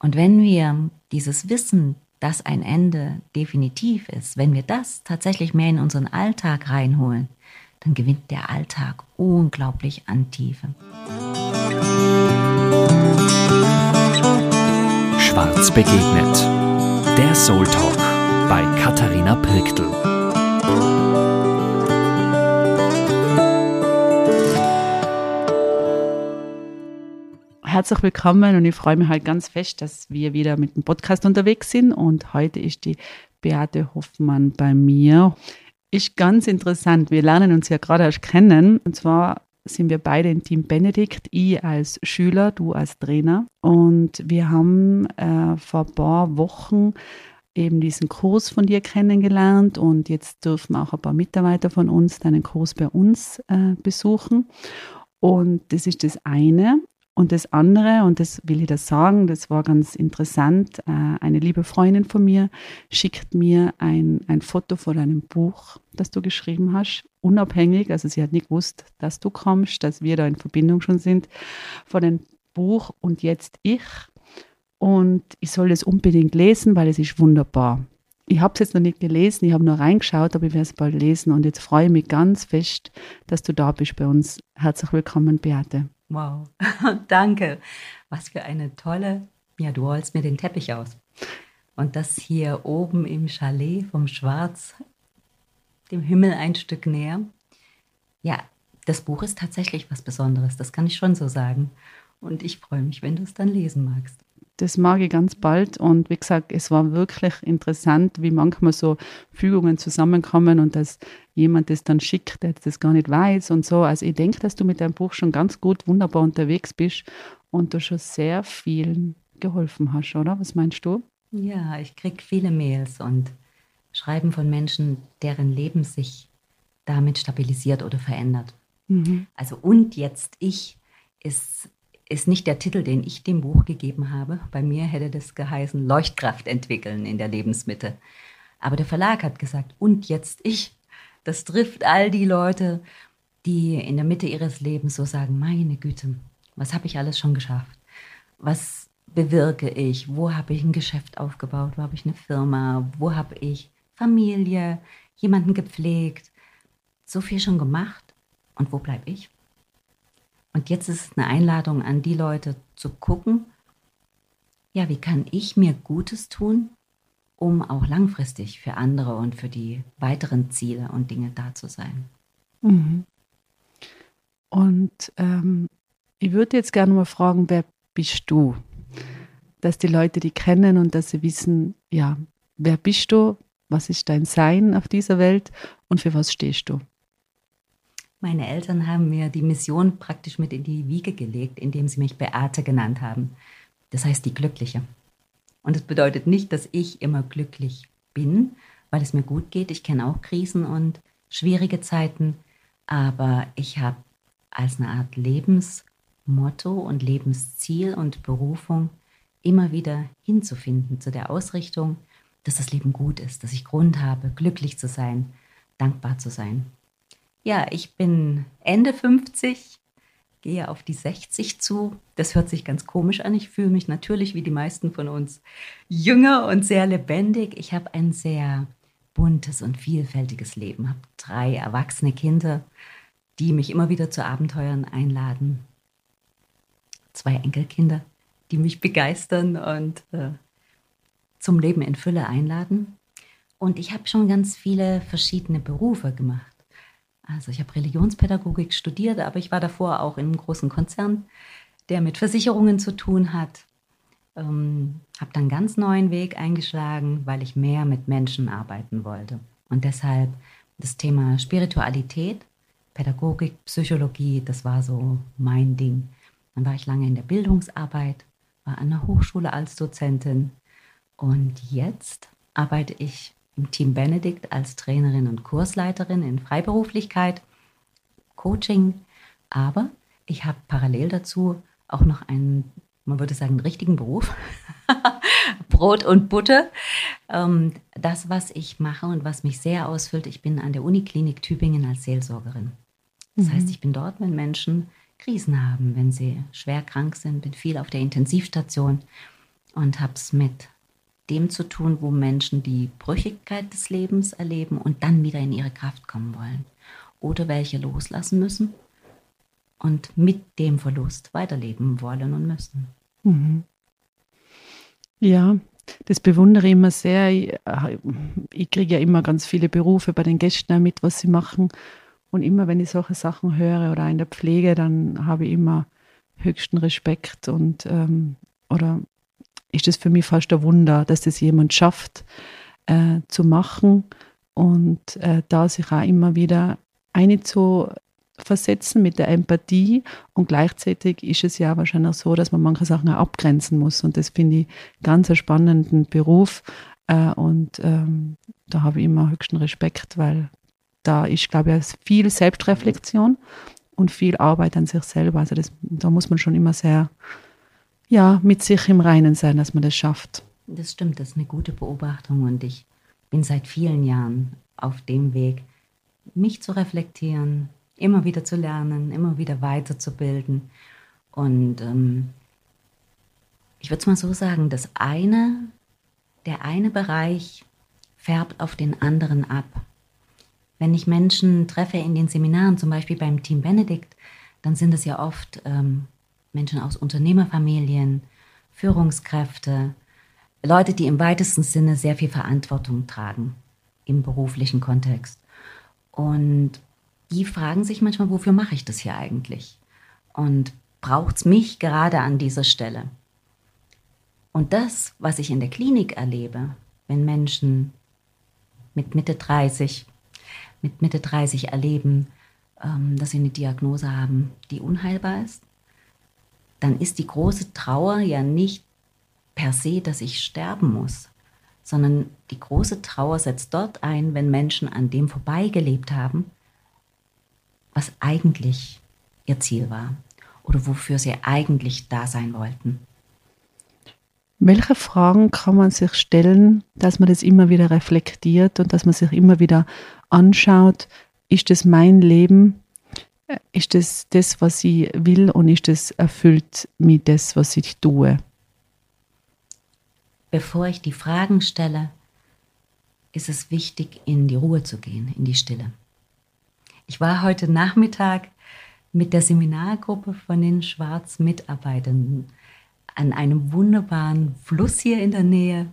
Und wenn wir dieses Wissen, dass ein Ende definitiv ist, wenn wir das tatsächlich mehr in unseren Alltag reinholen, dann gewinnt der Alltag unglaublich an Tiefe. Schwarz begegnet. Der Soul Talk bei Katharina Pirktl. Herzlich willkommen und ich freue mich halt ganz fest, dass wir wieder mit dem Podcast unterwegs sind und heute ist die Beate Hoffmann bei mir. Ist ganz interessant. Wir lernen uns ja gerade erst kennen und zwar sind wir beide im Team Benedikt, ich als Schüler, du als Trainer. Und wir haben äh, vor ein paar Wochen eben diesen Kurs von dir kennengelernt und jetzt dürfen auch ein paar Mitarbeiter von uns deinen Kurs bei uns äh, besuchen. Und das ist das eine. Und das andere, und das will ich da sagen, das war ganz interessant, äh, eine liebe Freundin von mir schickt mir ein, ein Foto von einem Buch, das du geschrieben hast, unabhängig, also sie hat nicht gewusst, dass du kommst, dass wir da in Verbindung schon sind, von dem Buch und jetzt ich. Und ich soll es unbedingt lesen, weil es ist wunderbar. Ich habe es jetzt noch nicht gelesen, ich habe nur reingeschaut, aber ich werde es bald lesen und jetzt freue ich mich ganz fest, dass du da bist bei uns. Herzlich willkommen, Beate. Wow, danke. Was für eine tolle, ja, du rollst mir den Teppich aus. Und das hier oben im Chalet vom Schwarz, dem Himmel ein Stück näher. Ja, das Buch ist tatsächlich was Besonderes, das kann ich schon so sagen. Und ich freue mich, wenn du es dann lesen magst. Das mag ich ganz bald. Und wie gesagt, es war wirklich interessant, wie manchmal so Fügungen zusammenkommen und dass jemand das dann schickt, der das gar nicht weiß und so. Also ich denke, dass du mit deinem Buch schon ganz gut, wunderbar unterwegs bist und du schon sehr vielen geholfen hast, oder? Was meinst du? Ja, ich kriege viele Mails und Schreiben von Menschen, deren Leben sich damit stabilisiert oder verändert. Mhm. Also und jetzt ich ist ist nicht der Titel, den ich dem Buch gegeben habe. Bei mir hätte das geheißen Leuchtkraft entwickeln in der Lebensmitte. Aber der Verlag hat gesagt, und jetzt ich. Das trifft all die Leute, die in der Mitte ihres Lebens so sagen, meine Güte, was habe ich alles schon geschafft? Was bewirke ich? Wo habe ich ein Geschäft aufgebaut? Wo habe ich eine Firma? Wo habe ich Familie, jemanden gepflegt? So viel schon gemacht. Und wo bleibe ich? Und jetzt ist es eine Einladung an die Leute zu gucken, ja, wie kann ich mir Gutes tun, um auch langfristig für andere und für die weiteren Ziele und Dinge da zu sein. Mhm. Und ähm, ich würde jetzt gerne mal fragen, wer bist du? Dass die Leute die kennen und dass sie wissen, ja, wer bist du? Was ist dein Sein auf dieser Welt und für was stehst du? Meine Eltern haben mir die Mission praktisch mit in die Wiege gelegt, indem sie mich Beate genannt haben. Das heißt die Glückliche. Und es bedeutet nicht, dass ich immer glücklich bin, weil es mir gut geht. Ich kenne auch Krisen und schwierige Zeiten, aber ich habe als eine Art Lebensmotto und Lebensziel und Berufung immer wieder hinzufinden zu der Ausrichtung, dass das Leben gut ist, dass ich Grund habe, glücklich zu sein, dankbar zu sein. Ja, ich bin Ende 50, gehe auf die 60 zu. Das hört sich ganz komisch an. Ich fühle mich natürlich wie die meisten von uns jünger und sehr lebendig. Ich habe ein sehr buntes und vielfältiges Leben, habe drei erwachsene Kinder, die mich immer wieder zu Abenteuern einladen. Zwei Enkelkinder, die mich begeistern und äh, zum Leben in Fülle einladen. Und ich habe schon ganz viele verschiedene Berufe gemacht. Also ich habe Religionspädagogik studiert, aber ich war davor auch in einem großen Konzern, der mit Versicherungen zu tun hat. Ähm, habe dann ganz neuen Weg eingeschlagen, weil ich mehr mit Menschen arbeiten wollte. Und deshalb das Thema Spiritualität, Pädagogik, Psychologie, das war so mein Ding. Dann war ich lange in der Bildungsarbeit, war an der Hochschule als Dozentin und jetzt arbeite ich im Team Benedikt als Trainerin und Kursleiterin in Freiberuflichkeit, Coaching. Aber ich habe parallel dazu auch noch einen, man würde sagen, richtigen Beruf. Brot und Butter. Ähm, das, was ich mache und was mich sehr ausfüllt, ich bin an der Uniklinik Tübingen als Seelsorgerin. Das mhm. heißt, ich bin dort, wenn Menschen Krisen haben, wenn sie schwer krank sind, bin viel auf der Intensivstation. und habe es mit dem zu tun, wo Menschen die Brüchigkeit des Lebens erleben und dann wieder in ihre Kraft kommen wollen. Oder welche loslassen müssen und mit dem Verlust weiterleben wollen und müssen. Mhm. Ja, das bewundere ich immer sehr. Ich, äh, ich kriege ja immer ganz viele Berufe bei den Gästen mit, was sie machen. Und immer, wenn ich solche Sachen höre oder in der Pflege, dann habe ich immer höchsten Respekt und ähm, oder ist es für mich fast ein Wunder, dass das jemand schafft äh, zu machen und äh, da sich auch immer wieder einzu versetzen mit der Empathie. Und gleichzeitig ist es ja wahrscheinlich so, dass man manche Sachen auch abgrenzen muss. Und das finde ich ganz einen spannenden Beruf. Äh, und ähm, da habe ich immer höchsten Respekt, weil da ist, glaube ich, viel Selbstreflexion und viel Arbeit an sich selber. Also das, da muss man schon immer sehr ja, mit sich im Reinen sein, dass man das schafft. Das stimmt, das ist eine gute Beobachtung und ich bin seit vielen Jahren auf dem Weg, mich zu reflektieren, immer wieder zu lernen, immer wieder weiterzubilden. Und ähm, ich würde es mal so sagen, das eine, der eine Bereich färbt auf den anderen ab. Wenn ich Menschen treffe in den Seminaren, zum Beispiel beim Team Benedikt, dann sind es ja oft ähm, Menschen aus Unternehmerfamilien, Führungskräfte, Leute, die im weitesten Sinne sehr viel Verantwortung tragen im beruflichen Kontext. Und die fragen sich manchmal, wofür mache ich das hier eigentlich? Und braucht es mich gerade an dieser Stelle? Und das, was ich in der Klinik erlebe, wenn Menschen mit Mitte 30, mit Mitte 30 erleben, ähm, dass sie eine Diagnose haben, die unheilbar ist, dann ist die große Trauer ja nicht per se, dass ich sterben muss, sondern die große Trauer setzt dort ein, wenn Menschen an dem vorbeigelebt haben, was eigentlich ihr Ziel war oder wofür sie eigentlich da sein wollten. Welche Fragen kann man sich stellen, dass man das immer wieder reflektiert und dass man sich immer wieder anschaut, ist das mein Leben? Ist das das, was ich will und ist das erfüllt mit das, was ich tue? Bevor ich die Fragen stelle, ist es wichtig, in die Ruhe zu gehen, in die Stille. Ich war heute Nachmittag mit der Seminargruppe von den Schwarz-Mitarbeitenden an einem wunderbaren Fluss hier in der Nähe.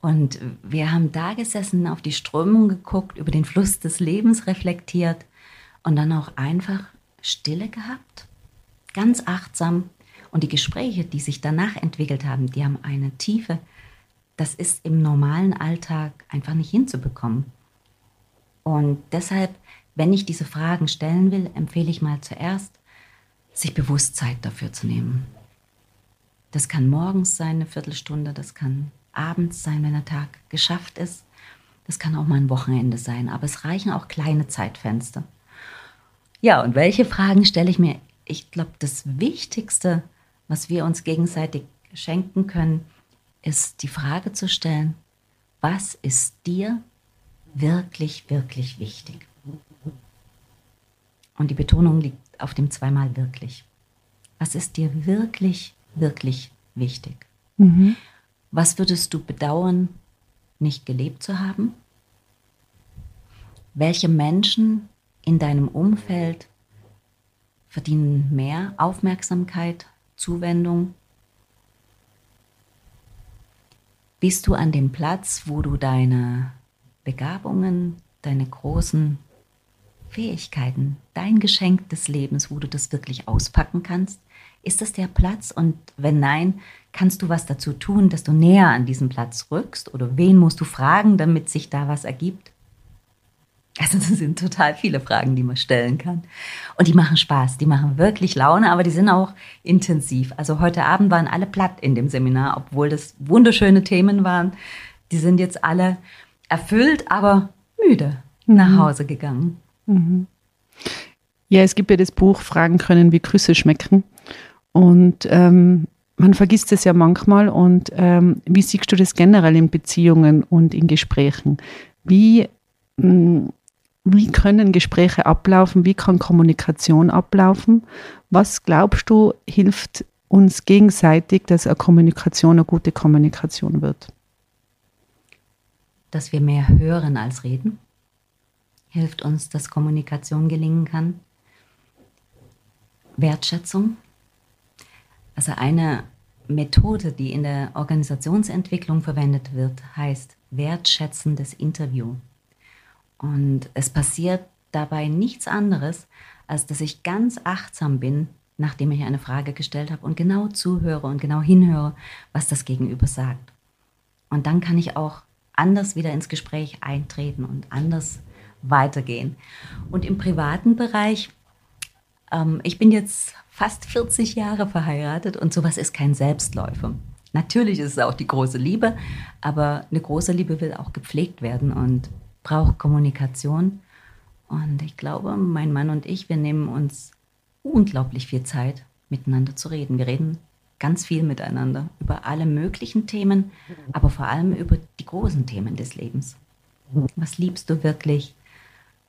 Und wir haben da gesessen, auf die Strömung geguckt, über den Fluss des Lebens reflektiert und dann auch einfach Stille gehabt, ganz achtsam. Und die Gespräche, die sich danach entwickelt haben, die haben eine Tiefe, das ist im normalen Alltag einfach nicht hinzubekommen. Und deshalb wenn ich diese Fragen stellen will, empfehle ich mal zuerst, sich bewusst Zeit dafür zu nehmen. Das kann morgens sein, eine Viertelstunde, das kann abends sein, wenn der Tag geschafft ist. Das kann auch mal ein Wochenende sein, aber es reichen auch kleine Zeitfenster. Ja, und welche Fragen stelle ich mir? Ich glaube, das Wichtigste, was wir uns gegenseitig schenken können, ist die Frage zu stellen, was ist dir wirklich, wirklich wichtig? Und die Betonung liegt auf dem zweimal wirklich. Was ist dir wirklich, wirklich wichtig? Mhm. Was würdest du bedauern, nicht gelebt zu haben? Welche Menschen in deinem Umfeld verdienen mehr Aufmerksamkeit, Zuwendung? Bist du an dem Platz, wo du deine Begabungen, deine großen Fähigkeiten, dein Geschenk des Lebens, wo du das wirklich auspacken kannst? Ist das der Platz? Und wenn nein, kannst du was dazu tun, dass du näher an diesen Platz rückst? Oder wen musst du fragen, damit sich da was ergibt? Also das sind total viele Fragen, die man stellen kann. Und die machen Spaß, die machen wirklich Laune, aber die sind auch intensiv. Also heute Abend waren alle platt in dem Seminar, obwohl das wunderschöne Themen waren. Die sind jetzt alle erfüllt, aber müde mhm. nach Hause gegangen. Mhm. Ja, es gibt ja das Buch Fragen können, wie Küsse schmecken. Und ähm, man vergisst es ja manchmal. Und ähm, wie siehst du das generell in Beziehungen und in Gesprächen? Wie, mm, wie können Gespräche ablaufen? Wie kann Kommunikation ablaufen? Was glaubst du hilft uns gegenseitig, dass eine Kommunikation eine gute Kommunikation wird? Dass wir mehr hören als reden, hilft uns, dass Kommunikation gelingen kann. Wertschätzung. Also eine Methode, die in der Organisationsentwicklung verwendet wird, heißt wertschätzendes Interview. Und es passiert dabei nichts anderes, als dass ich ganz achtsam bin, nachdem ich eine Frage gestellt habe und genau zuhöre und genau hinhöre, was das Gegenüber sagt. Und dann kann ich auch anders wieder ins Gespräch eintreten und anders weitergehen. Und im privaten Bereich, ähm, ich bin jetzt fast 40 Jahre verheiratet und sowas ist kein Selbstläufer. Natürlich ist es auch die große Liebe, aber eine große Liebe will auch gepflegt werden und braucht Kommunikation. Und ich glaube, mein Mann und ich, wir nehmen uns unglaublich viel Zeit, miteinander zu reden. Wir reden ganz viel miteinander über alle möglichen Themen, aber vor allem über die großen Themen des Lebens. Was liebst du wirklich?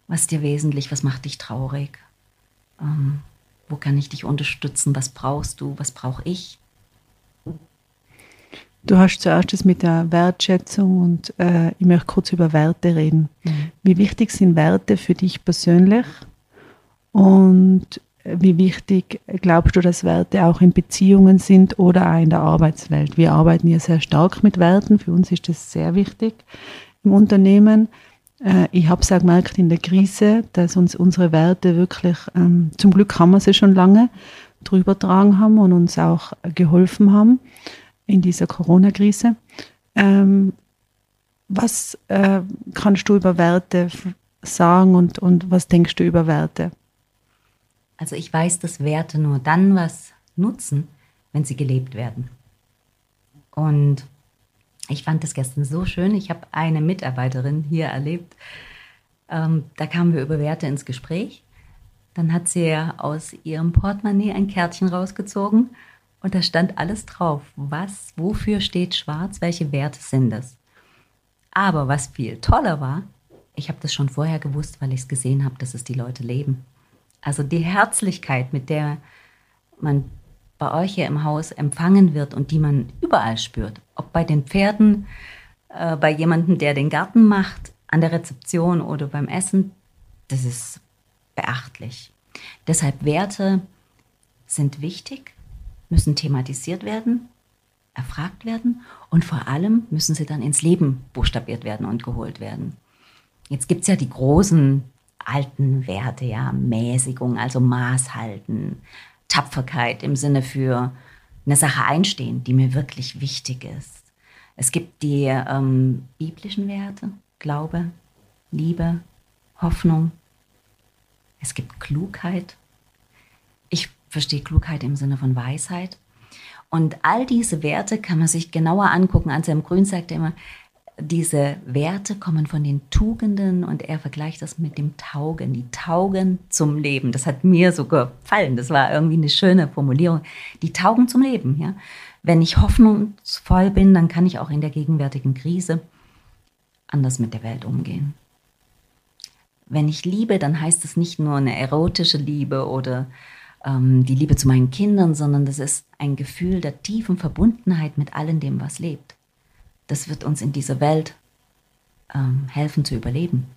Was ist dir wesentlich? Was macht dich traurig? Ähm, wo kann ich dich unterstützen? Was brauchst du? Was brauche ich? Du hast zuerst das mit der Wertschätzung und äh, ich möchte kurz über Werte reden. Mhm. Wie wichtig sind Werte für dich persönlich? Und wie wichtig glaubst du, dass Werte auch in Beziehungen sind oder auch in der Arbeitswelt? Wir arbeiten ja sehr stark mit Werten. Für uns ist das sehr wichtig im Unternehmen. Äh, ich habe es auch gemerkt in der Krise, dass uns unsere Werte wirklich, ähm, zum Glück haben wir sie schon lange, drüber tragen haben und uns auch geholfen haben in dieser Corona-Krise. Ähm, was äh, kannst du über Werte sagen und, und was denkst du über Werte? Also ich weiß, dass Werte nur dann was nutzen, wenn sie gelebt werden. Und ich fand das gestern so schön. Ich habe eine Mitarbeiterin hier erlebt. Ähm, da kamen wir über Werte ins Gespräch. Dann hat sie aus ihrem Portemonnaie ein Kärtchen rausgezogen und da stand alles drauf. Was, wofür steht schwarz, welche Werte sind es? Aber was viel toller war, ich habe das schon vorher gewusst, weil ich es gesehen habe, dass es die Leute leben. Also die Herzlichkeit, mit der man bei euch hier im Haus empfangen wird und die man überall spürt. Ob bei den Pferden, äh, bei jemandem, der den Garten macht, an der Rezeption oder beim Essen, das ist beachtlich. Deshalb Werte sind wichtig, müssen thematisiert werden, erfragt werden und vor allem müssen sie dann ins Leben buchstabiert werden und geholt werden. Jetzt gibt es ja die großen alten Werte, ja, Mäßigung, also Maß halten, Tapferkeit im Sinne für eine Sache einstehen, die mir wirklich wichtig ist. Es gibt die ähm, biblischen Werte, Glaube, Liebe, Hoffnung. Es gibt Klugheit. Verstehe Klugheit im Sinne von Weisheit. Und all diese Werte kann man sich genauer angucken. Anselm Grün sagte immer, diese Werte kommen von den Tugenden und er vergleicht das mit dem Taugen, die Taugen zum Leben. Das hat mir so gefallen. Das war irgendwie eine schöne Formulierung. Die Taugen zum Leben, ja. Wenn ich hoffnungsvoll bin, dann kann ich auch in der gegenwärtigen Krise anders mit der Welt umgehen. Wenn ich liebe, dann heißt es nicht nur eine erotische Liebe oder ähm, die Liebe zu meinen Kindern, sondern das ist ein Gefühl der tiefen Verbundenheit mit allem dem, was lebt das wird uns in dieser Welt ähm, helfen zu überleben.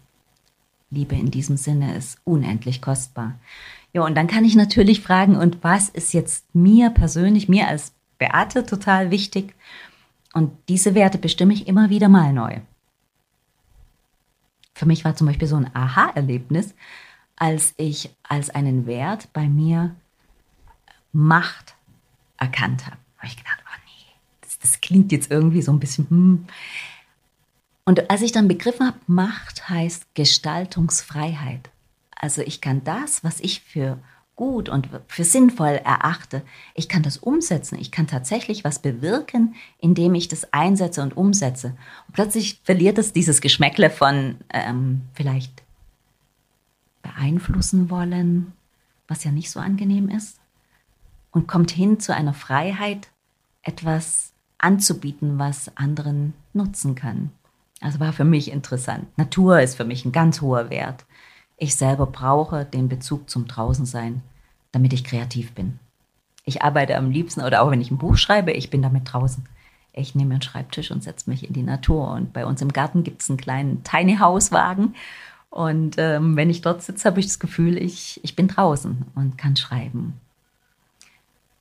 Liebe in diesem Sinne ist unendlich kostbar. Ja, und dann kann ich natürlich fragen, und was ist jetzt mir persönlich, mir als Beate total wichtig? Und diese Werte bestimme ich immer wieder mal neu. Für mich war zum Beispiel so ein Aha-Erlebnis, als ich als einen Wert bei mir Macht erkannt habe. Habe ich gedacht, das klingt jetzt irgendwie so ein bisschen. Hm. Und als ich dann begriffen habe, Macht heißt Gestaltungsfreiheit. Also ich kann das, was ich für gut und für sinnvoll erachte, ich kann das umsetzen. Ich kann tatsächlich was bewirken, indem ich das einsetze und umsetze. Und plötzlich verliert es dieses Geschmäckle von ähm, vielleicht beeinflussen wollen, was ja nicht so angenehm ist, und kommt hin zu einer Freiheit, etwas anzubieten, was anderen nutzen kann. Also war für mich interessant. Natur ist für mich ein ganz hoher Wert. Ich selber brauche den Bezug zum Draußensein, damit ich kreativ bin. Ich arbeite am liebsten oder auch wenn ich ein Buch schreibe, ich bin damit draußen. Ich nehme einen Schreibtisch und setze mich in die Natur. Und bei uns im Garten gibt es einen kleinen Tiny House Wagen. Und ähm, wenn ich dort sitze, habe ich das Gefühl, ich, ich bin draußen und kann schreiben.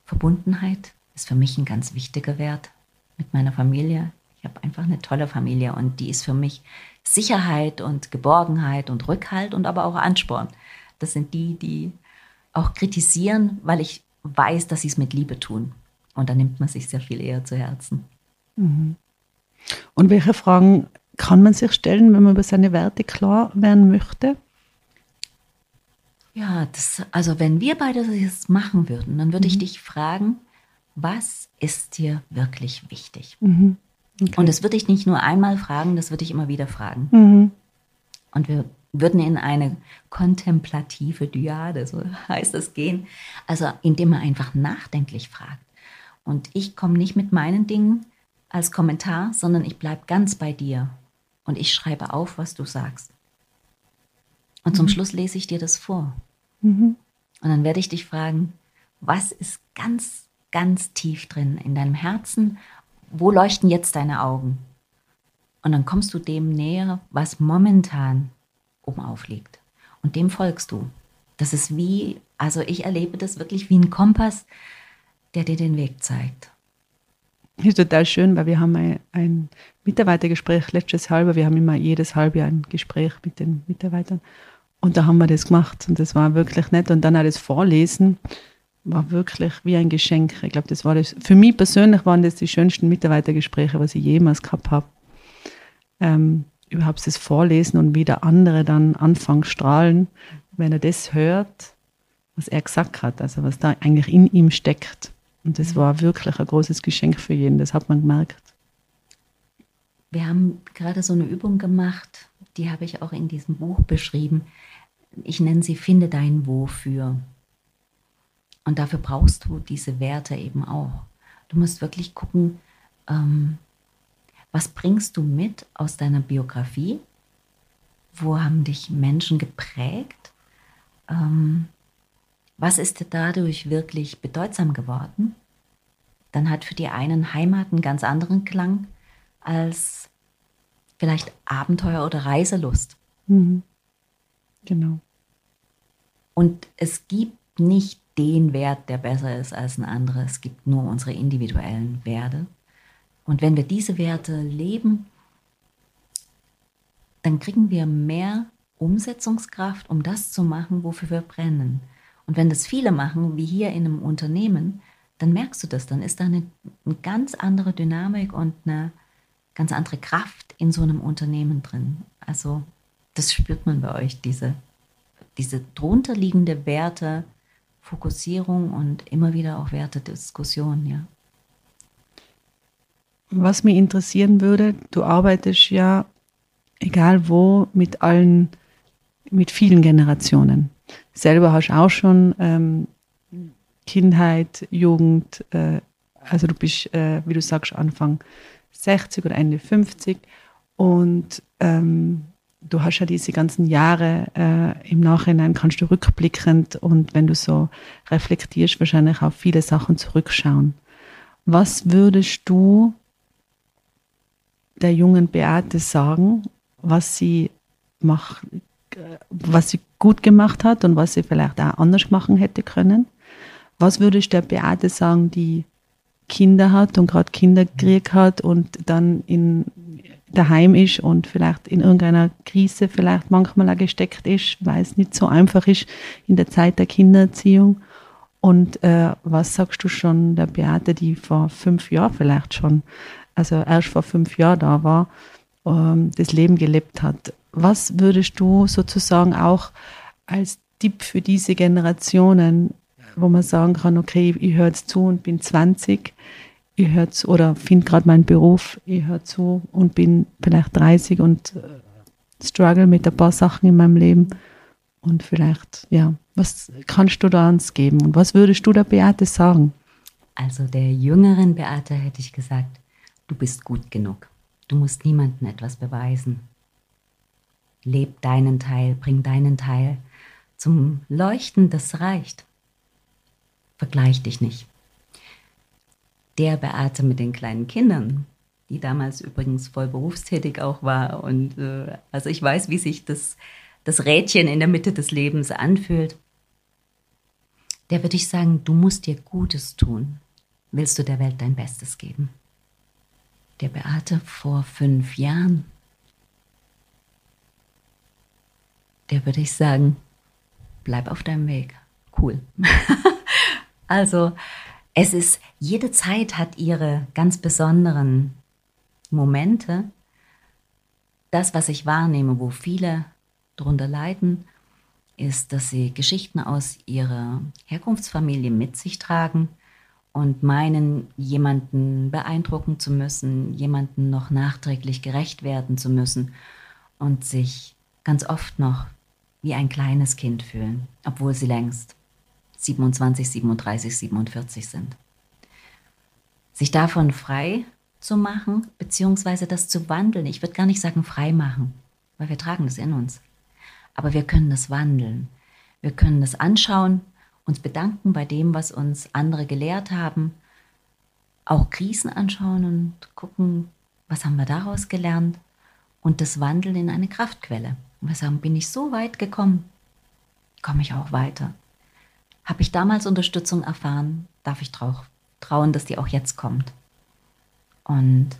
Verbundenheit ist für mich ein ganz wichtiger Wert mit meiner Familie. Ich habe einfach eine tolle Familie und die ist für mich Sicherheit und Geborgenheit und Rückhalt und aber auch Ansporn. Das sind die, die auch kritisieren, weil ich weiß, dass sie es mit Liebe tun. Und da nimmt man sich sehr viel eher zu Herzen. Mhm. Und welche Fragen kann man sich stellen, wenn man über seine Werte klar werden möchte? Ja, das, also wenn wir beide das machen würden, dann würde mhm. ich dich fragen, was ist dir wirklich wichtig? Mhm. Okay. Und das würde ich nicht nur einmal fragen, das würde ich immer wieder fragen. Mhm. Und wir würden in eine kontemplative Dyade, so heißt es, gehen. Also indem man einfach nachdenklich fragt. Und ich komme nicht mit meinen Dingen als Kommentar, sondern ich bleibe ganz bei dir. Und ich schreibe auf, was du sagst. Und mhm. zum Schluss lese ich dir das vor. Mhm. Und dann werde ich dich fragen, was ist ganz, ganz tief drin in deinem Herzen? Wo leuchten jetzt deine Augen? Und dann kommst du dem näher, was momentan oben aufliegt. Und dem folgst du. Das ist wie, also ich erlebe das wirklich wie ein Kompass, der dir den Weg zeigt. Ist total schön, weil wir haben ein, ein Mitarbeitergespräch letztes Halbjahr. Wir haben immer jedes Halbjahr ein Gespräch mit den Mitarbeitern. Und da haben wir das gemacht und das war wirklich nett. Und dann auch das Vorlesen war wirklich wie ein Geschenk. Ich glaube, das war das, für mich persönlich waren das die schönsten Mitarbeitergespräche, was ich jemals gehabt habe. Ähm, überhaupt das Vorlesen und wie der andere dann anfängt strahlen, wenn er das hört, was er gesagt hat, also was da eigentlich in ihm steckt. Und das war wirklich ein großes Geschenk für jeden, das hat man gemerkt. Wir haben gerade so eine Übung gemacht, die habe ich auch in diesem Buch beschrieben. Ich nenne sie Finde dein Wofür. Und dafür brauchst du diese Werte eben auch. Du musst wirklich gucken, ähm, was bringst du mit aus deiner Biografie? Wo haben dich Menschen geprägt? Ähm, was ist dadurch wirklich bedeutsam geworden? Dann hat für die einen Heimat einen ganz anderen Klang als vielleicht Abenteuer oder Reiselust. Mhm. Genau. Und es gibt nicht den Wert, der besser ist als ein anderer. Es gibt nur unsere individuellen Werte. Und wenn wir diese Werte leben, dann kriegen wir mehr Umsetzungskraft, um das zu machen, wofür wir brennen. Und wenn das viele machen, wie hier in einem Unternehmen, dann merkst du das, dann ist da eine, eine ganz andere Dynamik und eine ganz andere Kraft in so einem Unternehmen drin. Also das spürt man bei euch, diese, diese drunterliegende Werte, Fokussierung und immer wieder auch Wertediskussion, ja. Was mich interessieren würde, du arbeitest ja, egal wo, mit allen, mit vielen Generationen. Selber hast du auch schon ähm, Kindheit, Jugend, äh, also du bist, äh, wie du sagst, Anfang 60 oder Ende 50 und ähm, du hast ja diese ganzen Jahre äh, im Nachhinein, kannst du rückblickend und wenn du so reflektierst, wahrscheinlich auf viele Sachen zurückschauen. Was würdest du der jungen Beate sagen, was sie macht, was sie gut gemacht hat und was sie vielleicht auch anders machen hätte können. Was würdest du der Beate sagen, die Kinder hat und gerade Kinder gekriegt hat und dann in daheim ist und vielleicht in irgendeiner Krise vielleicht manchmal auch gesteckt ist, weil es nicht so einfach ist in der Zeit der Kindererziehung. Und äh, was sagst du schon der Beate, die vor fünf Jahren vielleicht schon also erst vor fünf Jahren da war, ähm, das Leben gelebt hat. Was würdest du sozusagen auch als Tipp für diese Generationen, wo man sagen kann, okay, ich höre jetzt zu und bin 20, ich höre zu oder finde gerade meinen Beruf, ich höre zu und bin vielleicht 30 und äh, struggle mit ein paar Sachen in meinem Leben. Und vielleicht, ja, was kannst du da uns geben und was würdest du der Beate sagen? Also der jüngeren Beate hätte ich gesagt, Du bist gut genug. Du musst niemandem etwas beweisen. Leb deinen Teil, bring deinen Teil zum Leuchten, das reicht. Vergleich dich nicht. der Beate mit den kleinen Kindern, die damals übrigens voll berufstätig auch war. Und äh, also ich weiß, wie sich das, das Rädchen in der Mitte des Lebens anfühlt. Der würde ich sagen, du musst dir Gutes tun. Willst du der Welt dein Bestes geben? Der Beate vor fünf Jahren, der würde ich sagen, bleib auf deinem Weg. Cool. also, es ist, jede Zeit hat ihre ganz besonderen Momente. Das, was ich wahrnehme, wo viele darunter leiden, ist, dass sie Geschichten aus ihrer Herkunftsfamilie mit sich tragen und meinen, jemanden beeindrucken zu müssen, jemanden noch nachträglich gerecht werden zu müssen und sich ganz oft noch wie ein kleines Kind fühlen, obwohl sie längst 27, 37, 47 sind. Sich davon frei zu machen, beziehungsweise das zu wandeln. Ich würde gar nicht sagen frei machen, weil wir tragen das in uns. Aber wir können das wandeln. Wir können das anschauen, uns bedanken bei dem, was uns andere gelehrt haben, auch Krisen anschauen und gucken, was haben wir daraus gelernt und das wandeln in eine Kraftquelle. Und wir sagen, bin ich so weit gekommen, komme ich auch weiter. Habe ich damals Unterstützung erfahren, darf ich trau trauen, dass die auch jetzt kommt. Und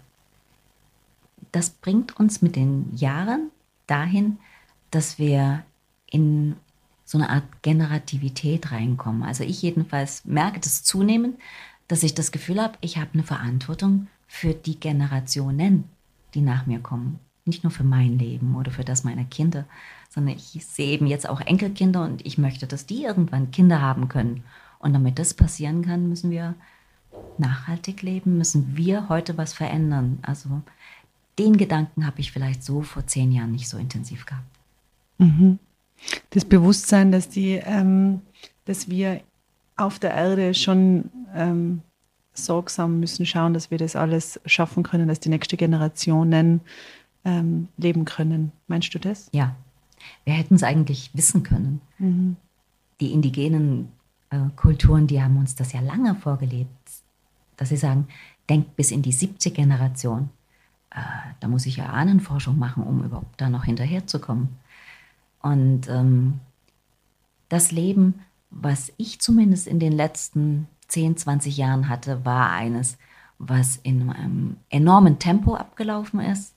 das bringt uns mit den Jahren dahin, dass wir in so eine Art Generativität reinkommen. Also ich jedenfalls merke das zunehmend, dass ich das Gefühl habe, ich habe eine Verantwortung für die Generationen, die nach mir kommen. Nicht nur für mein Leben oder für das meiner Kinder, sondern ich sehe eben jetzt auch Enkelkinder und ich möchte, dass die irgendwann Kinder haben können. Und damit das passieren kann, müssen wir nachhaltig leben, müssen wir heute was verändern. Also den Gedanken habe ich vielleicht so vor zehn Jahren nicht so intensiv gehabt. Mhm. Das Bewusstsein, dass die, ähm, dass wir auf der Erde schon ähm, sorgsam müssen schauen, dass wir das alles schaffen können, dass die nächste Generationen ähm, leben können. Meinst du das? Ja, wir hätten es eigentlich wissen können. Mhm. Die indigenen äh, Kulturen, die haben uns das ja lange vorgelebt, dass sie sagen, denkt bis in die siebte Generation. Äh, da muss ich ja Ahnenforschung machen, um überhaupt da noch hinterherzukommen. Und ähm, das Leben, was ich zumindest in den letzten 10, 20 Jahren hatte, war eines, was in einem enormen Tempo abgelaufen ist,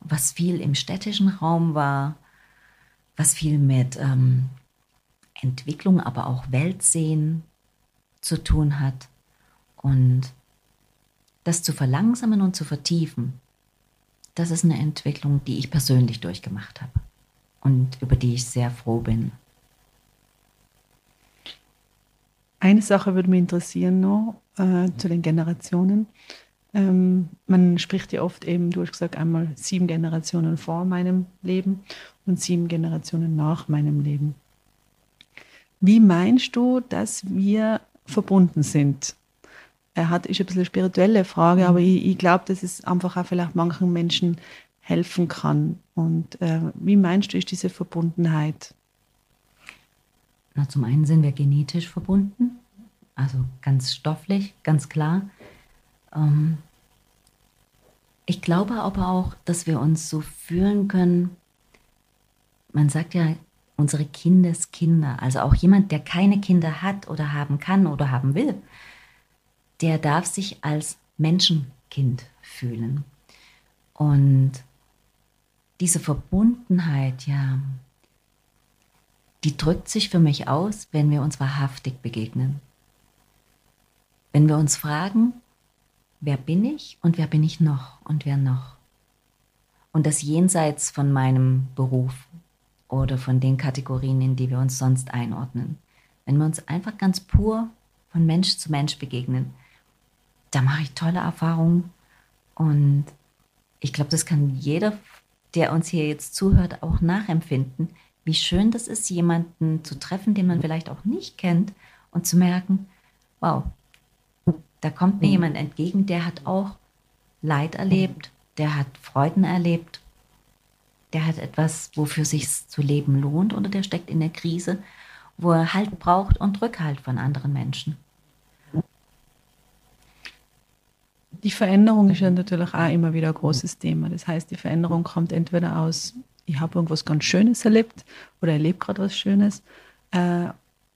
was viel im städtischen Raum war, was viel mit ähm, Entwicklung, aber auch Weltsehen zu tun hat. Und das zu verlangsamen und zu vertiefen, das ist eine Entwicklung, die ich persönlich durchgemacht habe und über die ich sehr froh bin. Eine Sache würde mich interessieren noch äh, zu den Generationen. Ähm, man spricht ja oft eben, du hast gesagt, einmal sieben Generationen vor meinem Leben und sieben Generationen nach meinem Leben. Wie meinst du, dass wir verbunden sind? Er hat ist ein bisschen eine spirituelle Frage, mhm. aber ich, ich glaube, dass es einfach auch vielleicht manchen Menschen helfen kann. Und äh, wie meinst du, ist diese Verbundenheit? Na, zum einen sind wir genetisch verbunden, also ganz stofflich, ganz klar. Ähm, ich glaube aber auch, dass wir uns so fühlen können. Man sagt ja, unsere Kindeskinder, also auch jemand, der keine Kinder hat oder haben kann oder haben will, der darf sich als Menschenkind fühlen. Und diese Verbundenheit, ja, die drückt sich für mich aus, wenn wir uns wahrhaftig begegnen. Wenn wir uns fragen, wer bin ich und wer bin ich noch und wer noch? Und das jenseits von meinem Beruf oder von den Kategorien, in die wir uns sonst einordnen. Wenn wir uns einfach ganz pur von Mensch zu Mensch begegnen, da mache ich tolle Erfahrungen und ich glaube, das kann jeder der uns hier jetzt zuhört, auch nachempfinden, wie schön das ist, jemanden zu treffen, den man vielleicht auch nicht kennt und zu merken, wow, da kommt mir mhm. jemand entgegen, der hat auch Leid erlebt, der hat Freuden erlebt, der hat etwas, wofür sich zu leben lohnt oder der steckt in der Krise, wo er Halt braucht und Rückhalt von anderen Menschen. Die Veränderung ist ja natürlich auch immer wieder ein großes Thema. Das heißt, die Veränderung kommt entweder aus, ich habe irgendwas ganz Schönes erlebt oder erlebe gerade was Schönes, äh,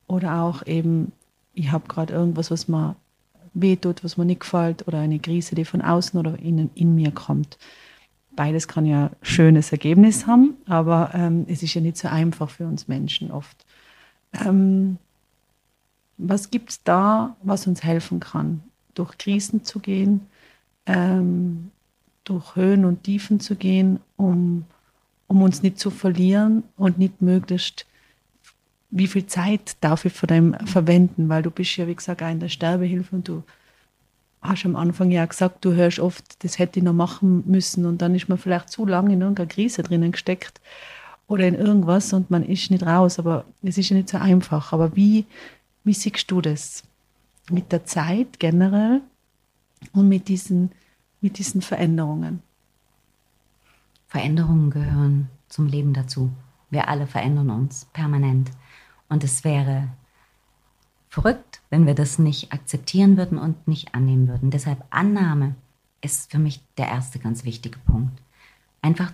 oder auch eben, ich habe gerade irgendwas, was mir wehtut, was mir nicht gefällt, oder eine Krise, die von außen oder innen in mir kommt. Beides kann ja ein schönes Ergebnis haben, aber ähm, es ist ja nicht so einfach für uns Menschen oft. Ähm, was gibt es da, was uns helfen kann, durch Krisen zu gehen, ähm, durch Höhen und Tiefen zu gehen, um, um uns nicht zu verlieren und nicht möglichst, wie viel Zeit darf ich von dem verwenden, weil du bist ja, wie gesagt, auch in der Sterbehilfe und du hast am Anfang ja gesagt, du hörst oft, das hätte ich noch machen müssen und dann ist man vielleicht zu lange in irgendeiner Krise drinnen gesteckt oder in irgendwas und man ist nicht raus, aber es ist ja nicht so einfach. Aber wie, wie siehst du das mit der Zeit generell und mit diesen, mit diesen Veränderungen? Veränderungen gehören zum Leben dazu. Wir alle verändern uns permanent. Und es wäre verrückt, wenn wir das nicht akzeptieren würden und nicht annehmen würden. Deshalb Annahme ist für mich der erste ganz wichtige Punkt. Einfach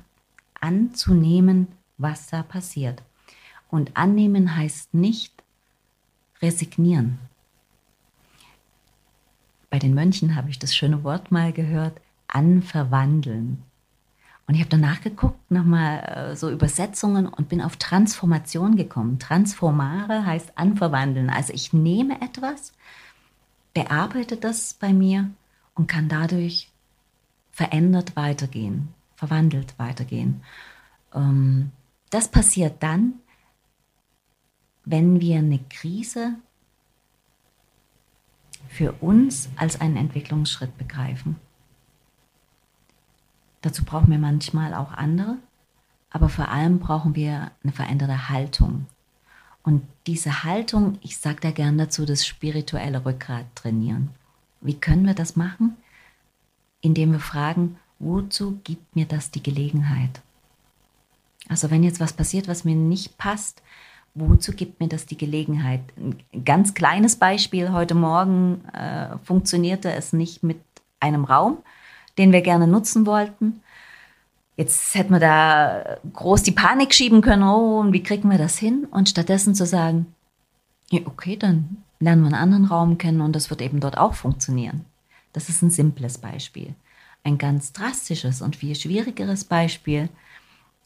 anzunehmen, was da passiert. Und annehmen heißt nicht resignieren. Bei den Mönchen habe ich das schöne Wort mal gehört, anverwandeln. Und ich habe danach geguckt, nochmal äh, so Übersetzungen und bin auf Transformation gekommen. Transformare heißt anverwandeln. Also ich nehme etwas, bearbeite das bei mir und kann dadurch verändert weitergehen, verwandelt weitergehen. Ähm, das passiert dann, wenn wir eine Krise für uns als einen Entwicklungsschritt begreifen. Dazu brauchen wir manchmal auch andere, aber vor allem brauchen wir eine veränderte Haltung. Und diese Haltung, ich sage da gern dazu, das spirituelle Rückgrat trainieren. Wie können wir das machen? Indem wir fragen, wozu gibt mir das die Gelegenheit? Also wenn jetzt was passiert, was mir nicht passt, wozu gibt mir das die Gelegenheit? Ein ganz kleines Beispiel, heute Morgen äh, funktionierte es nicht mit einem Raum den wir gerne nutzen wollten. Jetzt hätten wir da groß die Panik schieben können, oh, und wie kriegen wir das hin? Und stattdessen zu sagen, ja, okay, dann lernen wir einen anderen Raum kennen und das wird eben dort auch funktionieren. Das ist ein simples Beispiel. Ein ganz drastisches und viel schwierigeres Beispiel.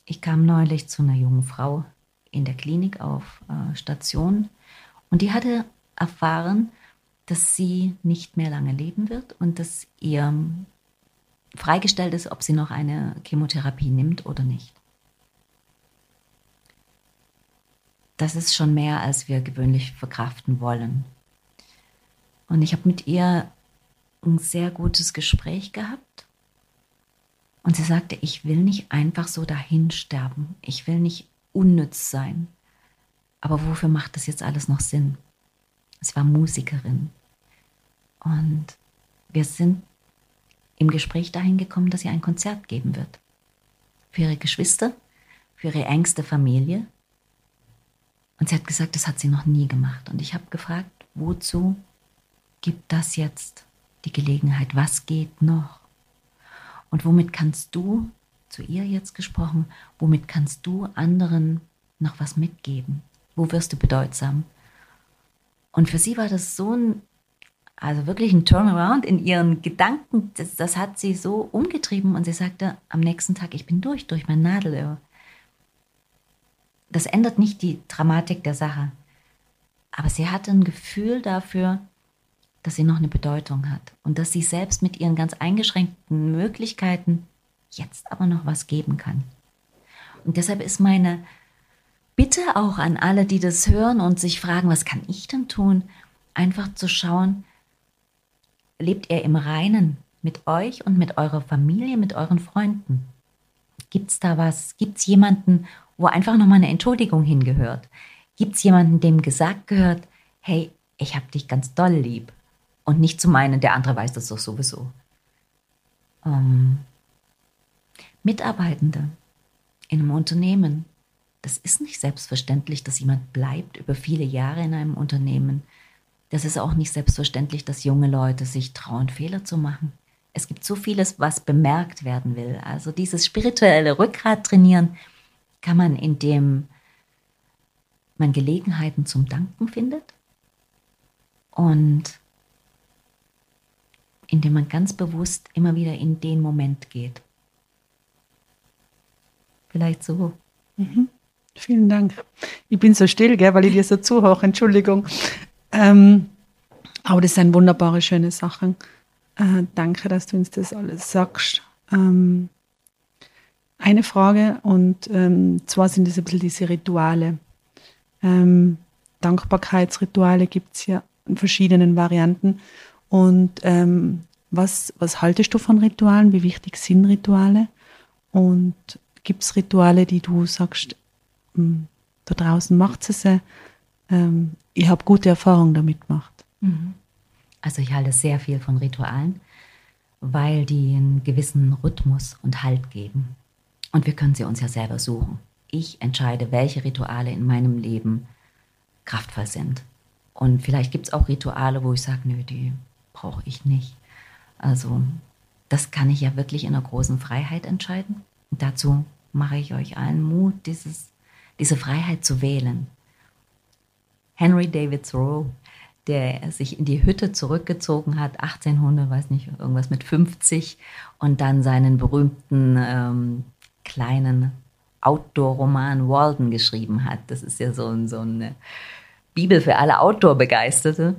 Ich kam neulich zu einer jungen Frau in der Klinik auf äh, Station und die hatte erfahren, dass sie nicht mehr lange leben wird und dass ihr freigestellt ist, ob sie noch eine Chemotherapie nimmt oder nicht. Das ist schon mehr, als wir gewöhnlich verkraften wollen. Und ich habe mit ihr ein sehr gutes Gespräch gehabt. Und sie sagte, ich will nicht einfach so dahin sterben. Ich will nicht unnütz sein. Aber wofür macht das jetzt alles noch Sinn? Es war Musikerin. Und wir sind im Gespräch dahin gekommen, dass sie ein Konzert geben wird. Für ihre Geschwister, für ihre engste Familie. Und sie hat gesagt, das hat sie noch nie gemacht. Und ich habe gefragt, wozu gibt das jetzt die Gelegenheit? Was geht noch? Und womit kannst du, zu ihr jetzt gesprochen, womit kannst du anderen noch was mitgeben? Wo wirst du bedeutsam? Und für sie war das so ein also wirklich ein Turnaround in ihren Gedanken. Das, das, hat sie so umgetrieben und sie sagte am nächsten Tag, ich bin durch, durch mein Nadelöhr. Das ändert nicht die Dramatik der Sache. Aber sie hatte ein Gefühl dafür, dass sie noch eine Bedeutung hat und dass sie selbst mit ihren ganz eingeschränkten Möglichkeiten jetzt aber noch was geben kann. Und deshalb ist meine Bitte auch an alle, die das hören und sich fragen, was kann ich denn tun, einfach zu schauen, lebt ihr im Reinen mit euch und mit eurer Familie, mit euren Freunden? Gibt es da was? Gibt es jemanden, wo einfach nochmal eine Entschuldigung hingehört? Gibt es jemanden, dem gesagt gehört, hey, ich habe dich ganz doll lieb? Und nicht zu meinen, der andere weiß das doch sowieso. Ähm, Mitarbeitende in einem Unternehmen. Das ist nicht selbstverständlich, dass jemand bleibt über viele Jahre in einem Unternehmen. Das ist auch nicht selbstverständlich, dass junge Leute sich trauen, Fehler zu machen. Es gibt so vieles, was bemerkt werden will. Also dieses spirituelle Rückgrat trainieren kann man, indem man Gelegenheiten zum Danken findet und indem man ganz bewusst immer wieder in den Moment geht. Vielleicht so. Mhm. Vielen Dank. Ich bin so still, gell, weil ich dir so zuhöre. Entschuldigung. Ähm, aber das sind wunderbare, schöne Sachen. Äh, danke, dass du uns das alles sagst. Ähm, eine Frage, und ähm, zwar sind es ein bisschen diese Rituale. Ähm, Dankbarkeitsrituale gibt es ja in verschiedenen Varianten. Und ähm, was, was haltest du von Ritualen? Wie wichtig sind Rituale? Und gibt es Rituale, die du sagst, hm, da draußen macht es ähm, ich habe gute Erfahrungen damit gemacht? Mhm. Also ich halte sehr viel von Ritualen, weil die einen gewissen Rhythmus und Halt geben. Und wir können sie uns ja selber suchen. Ich entscheide, welche Rituale in meinem Leben kraftvoll sind. Und vielleicht gibt es auch Rituale, wo ich sage, nö, die brauche ich nicht. Also das kann ich ja wirklich in einer großen Freiheit entscheiden. Dazu mache ich euch allen Mut, dieses, diese Freiheit zu wählen. Henry David Thoreau, der sich in die Hütte zurückgezogen hat, 1800, weiß nicht, irgendwas mit 50, und dann seinen berühmten ähm, kleinen Outdoor-Roman Walden geschrieben hat. Das ist ja so, ein, so eine Bibel für alle Outdoor-Begeisterte.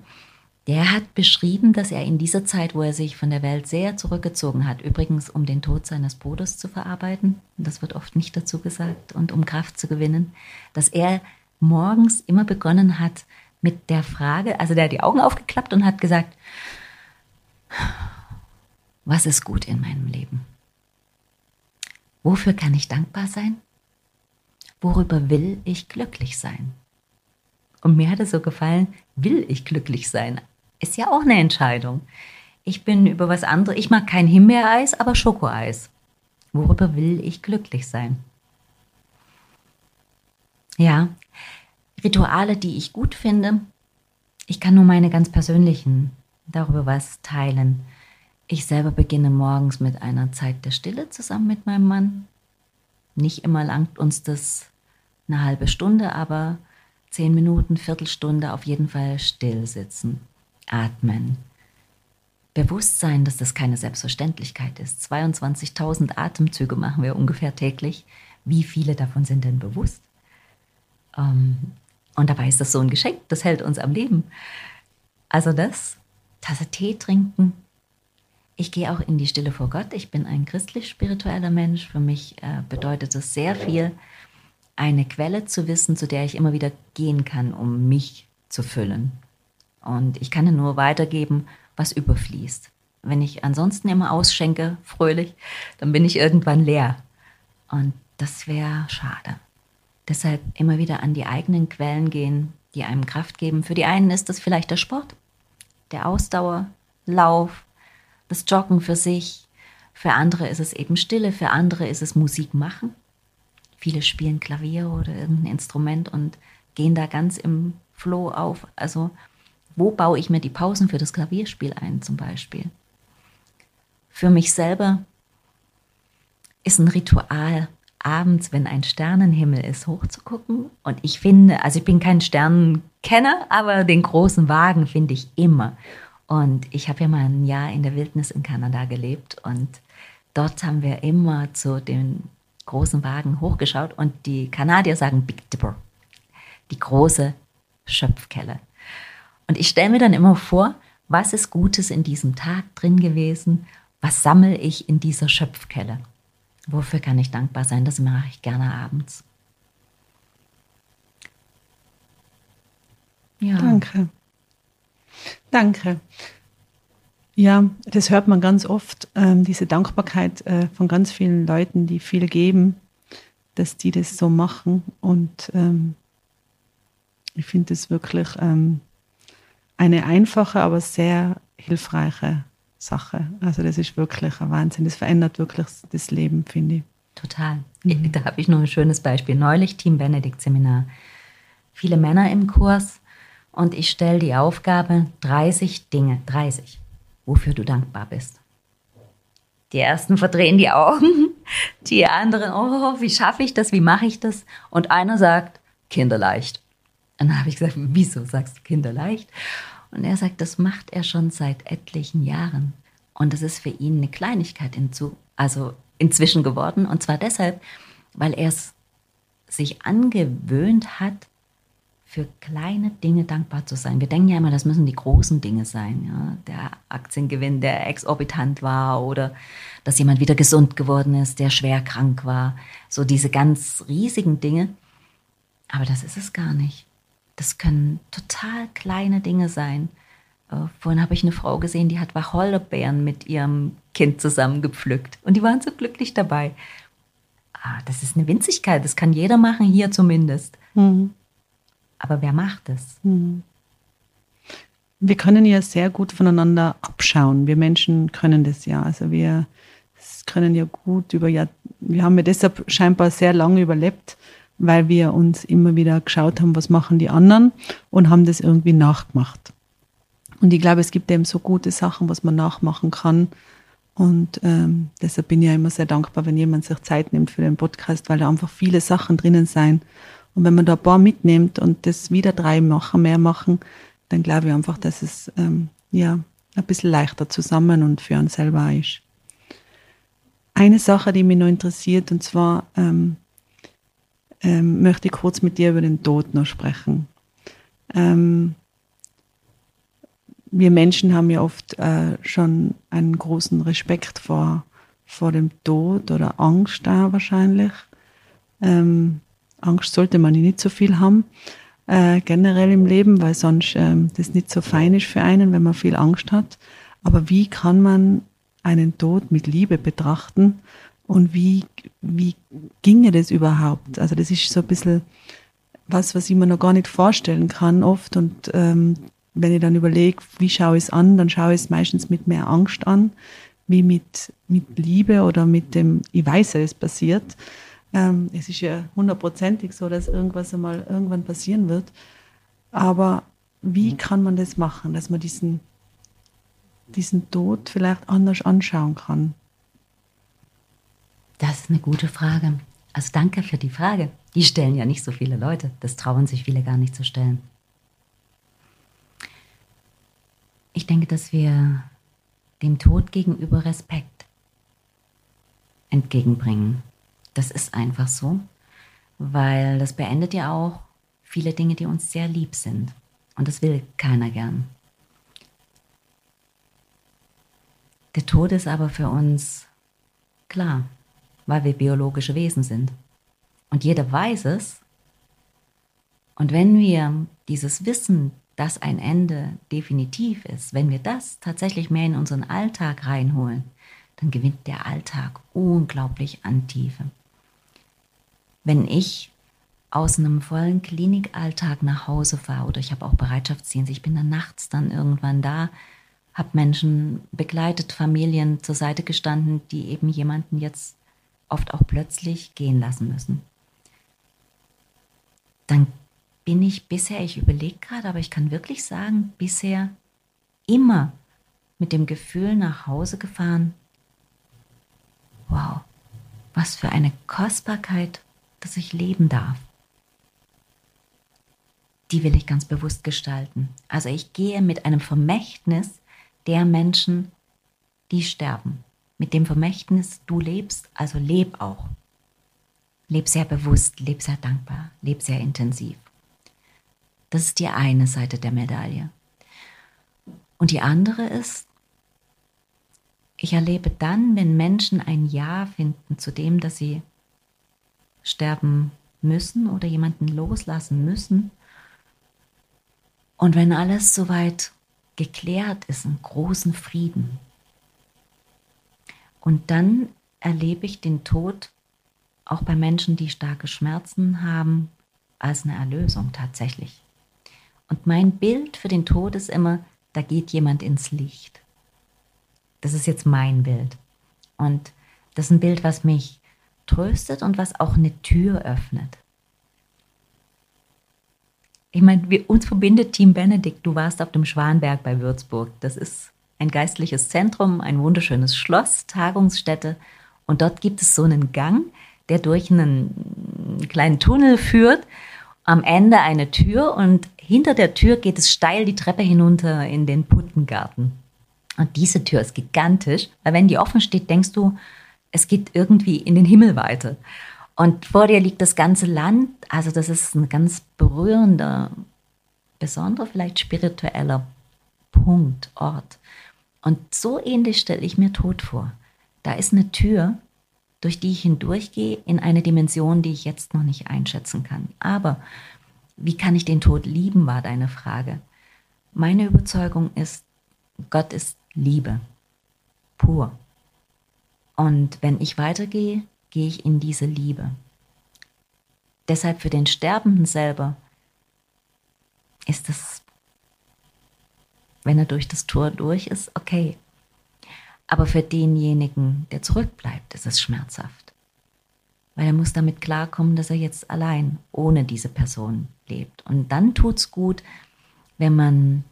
Der hat beschrieben, dass er in dieser Zeit, wo er sich von der Welt sehr zurückgezogen hat, übrigens um den Tod seines Bruders zu verarbeiten, das wird oft nicht dazu gesagt, und um Kraft zu gewinnen, dass er morgens immer begonnen hat mit der Frage, also der hat die Augen aufgeklappt und hat gesagt, was ist gut in meinem Leben? Wofür kann ich dankbar sein? Worüber will ich glücklich sein? Und mir hat es so gefallen, will ich glücklich sein? Ist ja auch eine Entscheidung. Ich bin über was anderes, ich mag kein Himbeereis, aber Schokoeis. Worüber will ich glücklich sein? Ja, Rituale, die ich gut finde. Ich kann nur meine ganz persönlichen darüber was teilen. Ich selber beginne morgens mit einer Zeit der Stille zusammen mit meinem Mann. Nicht immer langt uns das eine halbe Stunde, aber zehn Minuten, Viertelstunde auf jeden Fall still sitzen, atmen. Bewusstsein, dass das keine Selbstverständlichkeit ist. 22.000 Atemzüge machen wir ungefähr täglich. Wie viele davon sind denn bewusst? Ähm, und dabei ist das so ein Geschenk, das hält uns am Leben. Also das, Tasse Tee trinken. Ich gehe auch in die Stille vor Gott. Ich bin ein christlich-spiritueller Mensch. Für mich äh, bedeutet es sehr viel, eine Quelle zu wissen, zu der ich immer wieder gehen kann, um mich zu füllen. Und ich kann nur weitergeben, was überfließt. Wenn ich ansonsten immer ausschenke, fröhlich, dann bin ich irgendwann leer. Und das wäre schade. Deshalb immer wieder an die eigenen Quellen gehen, die einem Kraft geben. Für die einen ist das vielleicht der Sport, der Ausdauer, Lauf, das Joggen für sich. Für andere ist es eben Stille, für andere ist es Musik machen. Viele spielen Klavier oder irgendein Instrument und gehen da ganz im Flow auf. Also wo baue ich mir die Pausen für das Klavierspiel ein zum Beispiel? Für mich selber ist ein Ritual, abends, wenn ein Sternenhimmel ist, hochzugucken. Und ich finde, also ich bin kein Sternenkenner, aber den großen Wagen finde ich immer. Und ich habe ja mal ein Jahr in der Wildnis in Kanada gelebt und dort haben wir immer zu den großen Wagen hochgeschaut und die Kanadier sagen Big Dipper, die große Schöpfkelle. Und ich stelle mir dann immer vor, was ist Gutes in diesem Tag drin gewesen? Was sammle ich in dieser Schöpfkelle? Wofür kann ich dankbar sein? Das mache ich gerne abends. Ja. Danke. Danke. Ja, das hört man ganz oft, ähm, diese Dankbarkeit äh, von ganz vielen Leuten, die viel geben, dass die das so machen. Und ähm, ich finde das wirklich ähm, eine einfache, aber sehr hilfreiche Sache. Also das ist wirklich ein Wahnsinn. Das verändert wirklich das Leben, finde ich. Total. Mhm. Da habe ich noch ein schönes Beispiel. Neulich Team Benedikt Seminar. Viele Männer im Kurs und ich stelle die Aufgabe 30 Dinge, 30, wofür du dankbar bist. Die ersten verdrehen die Augen, die anderen, oh, wie schaffe ich das, wie mache ich das? Und einer sagt, kinderleicht. Und dann habe ich gesagt, wieso sagst du kinderleicht? Und er sagt, das macht er schon seit etlichen Jahren. Und das ist für ihn eine Kleinigkeit hinzu, also inzwischen geworden. Und zwar deshalb, weil er es sich angewöhnt hat, für kleine Dinge dankbar zu sein. Wir denken ja immer, das müssen die großen Dinge sein. Ja? Der Aktiengewinn, der exorbitant war oder dass jemand wieder gesund geworden ist, der schwer krank war. So diese ganz riesigen Dinge. Aber das ist es gar nicht. Das können total kleine Dinge sein. Äh, vorhin habe ich eine Frau gesehen, die hat Wacholderbeeren mit ihrem Kind zusammen gepflückt. Und die waren so glücklich dabei. Ah, das ist eine Winzigkeit, das kann jeder machen, hier zumindest. Mhm. Aber wer macht es? Mhm. Wir können ja sehr gut voneinander abschauen. Wir Menschen können das ja. Also wir können ja gut über ja, wir haben ja deshalb scheinbar sehr lange überlebt, weil wir uns immer wieder geschaut haben, was machen die anderen und haben das irgendwie nachgemacht. Und ich glaube, es gibt eben so gute Sachen, was man nachmachen kann. Und ähm, deshalb bin ich ja immer sehr dankbar, wenn jemand sich Zeit nimmt für den Podcast, weil da einfach viele Sachen drinnen sein. Und wenn man da ein paar mitnimmt und das wieder drei machen, mehr machen, dann glaube ich einfach, dass es ähm, ja ein bisschen leichter zusammen und für uns selber ist. Eine Sache, die mich noch interessiert, und zwar ähm, ähm, möchte ich kurz mit dir über den Tod noch sprechen. Ähm, wir Menschen haben ja oft äh, schon einen großen Respekt vor, vor dem Tod oder Angst da wahrscheinlich. Ähm, Angst sollte man nicht so viel haben, äh, generell im Leben, weil sonst ähm, das nicht so fein ist für einen, wenn man viel Angst hat. Aber wie kann man einen Tod mit Liebe betrachten und wie, wie ginge das überhaupt? Also das ist so ein bisschen was, was ich mir noch gar nicht vorstellen kann oft und ähm, wenn ich dann überlege, wie schaue ich es an, dann schaue ich es meistens mit mehr Angst an, wie mit, mit Liebe oder mit dem, ich weiß, es passiert. Ähm, es ist ja hundertprozentig so, dass irgendwas einmal irgendwann passieren wird. Aber wie mhm. kann man das machen, dass man diesen, diesen Tod vielleicht anders anschauen kann? Das ist eine gute Frage. Also danke für die Frage. Die stellen ja nicht so viele Leute. Das trauen sich viele gar nicht zu stellen. Ich denke, dass wir dem Tod gegenüber Respekt entgegenbringen. Das ist einfach so, weil das beendet ja auch viele Dinge, die uns sehr lieb sind. Und das will keiner gern. Der Tod ist aber für uns klar, weil wir biologische Wesen sind. Und jeder weiß es. Und wenn wir dieses Wissen dass ein Ende definitiv ist, wenn wir das tatsächlich mehr in unseren Alltag reinholen, dann gewinnt der Alltag unglaublich an Tiefe. Wenn ich aus einem vollen Klinikalltag nach Hause fahre oder ich habe auch Bereitschaftsdienst, ich bin dann nachts dann irgendwann da, habe Menschen begleitet, Familien zur Seite gestanden, die eben jemanden jetzt oft auch plötzlich gehen lassen müssen. Dann bin ich bisher, ich überlege gerade, aber ich kann wirklich sagen, bisher immer mit dem Gefühl nach Hause gefahren, wow, was für eine Kostbarkeit, dass ich leben darf. Die will ich ganz bewusst gestalten. Also ich gehe mit einem Vermächtnis der Menschen, die sterben. Mit dem Vermächtnis, du lebst, also leb auch. Leb sehr bewusst, leb sehr dankbar, leb sehr intensiv. Das ist die eine Seite der Medaille. Und die andere ist, ich erlebe dann, wenn Menschen ein Ja finden zu dem, dass sie sterben müssen oder jemanden loslassen müssen. Und wenn alles soweit geklärt ist, einen großen Frieden. Und dann erlebe ich den Tod auch bei Menschen, die starke Schmerzen haben, als eine Erlösung tatsächlich. Und mein Bild für den Tod ist immer, da geht jemand ins Licht. Das ist jetzt mein Bild. Und das ist ein Bild, was mich tröstet und was auch eine Tür öffnet. Ich meine, wir, uns verbindet Team Benedikt. Du warst auf dem Schwanberg bei Würzburg. Das ist ein geistliches Zentrum, ein wunderschönes Schloss, Tagungsstätte. Und dort gibt es so einen Gang, der durch einen kleinen Tunnel führt. Am Ende eine Tür und hinter der Tür geht es steil die Treppe hinunter in den Puttengarten. Und diese Tür ist gigantisch, weil wenn die offen steht, denkst du, es geht irgendwie in den Himmel weiter. Und vor dir liegt das ganze Land. Also das ist ein ganz berührender, besonderer, vielleicht spiritueller Punkt, Ort. Und so ähnlich stelle ich mir Tod vor. Da ist eine Tür, durch die ich hindurchgehe in eine Dimension, die ich jetzt noch nicht einschätzen kann. Aber wie kann ich den Tod lieben, war deine Frage. Meine Überzeugung ist, Gott ist Liebe, pur. Und wenn ich weitergehe, gehe ich in diese Liebe. Deshalb für den Sterbenden selber ist es, wenn er durch das Tor durch ist, okay. Aber für denjenigen, der zurückbleibt, ist es schmerzhaft. Weil er muss damit klarkommen, dass er jetzt allein ohne diese Person lebt. Und dann tut es gut, wenn man